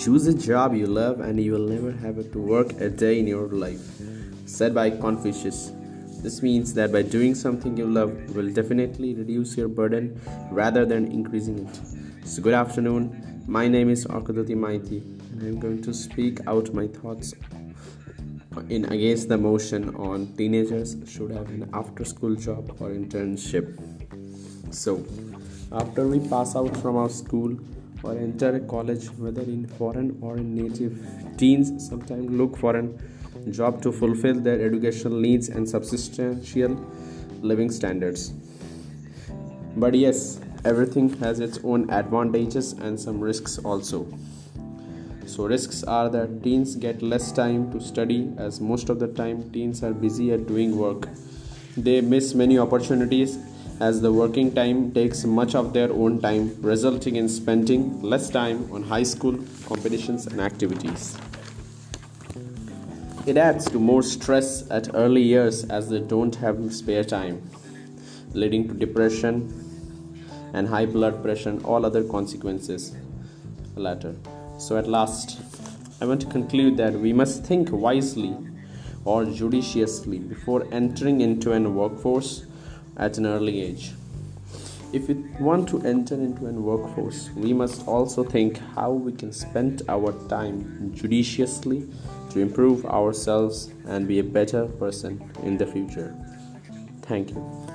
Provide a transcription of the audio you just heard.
Choose a job you love and you will never have to work a day in your life. Said by Confucius. This means that by doing something you love will definitely reduce your burden rather than increasing it. So good afternoon. My name is Arkadati Maiti and I'm going to speak out my thoughts in against the motion on teenagers should have an after school job or internship. So after we pass out from our school or enter a college whether in foreign or in native. Teens sometimes look for a job to fulfill their educational needs and substantial living standards. But yes everything has its own advantages and some risks also. So risks are that teens get less time to study as most of the time teens are busy at doing work. They miss many opportunities as the working time takes much of their own time, resulting in spending less time on high school competitions and activities. It adds to more stress at early years as they don't have spare time, leading to depression and high blood pressure and all other consequences later. So, at last, I want to conclude that we must think wisely or judiciously before entering into an workforce at an early age. If we want to enter into an workforce, we must also think how we can spend our time judiciously to improve ourselves and be a better person in the future. Thank you.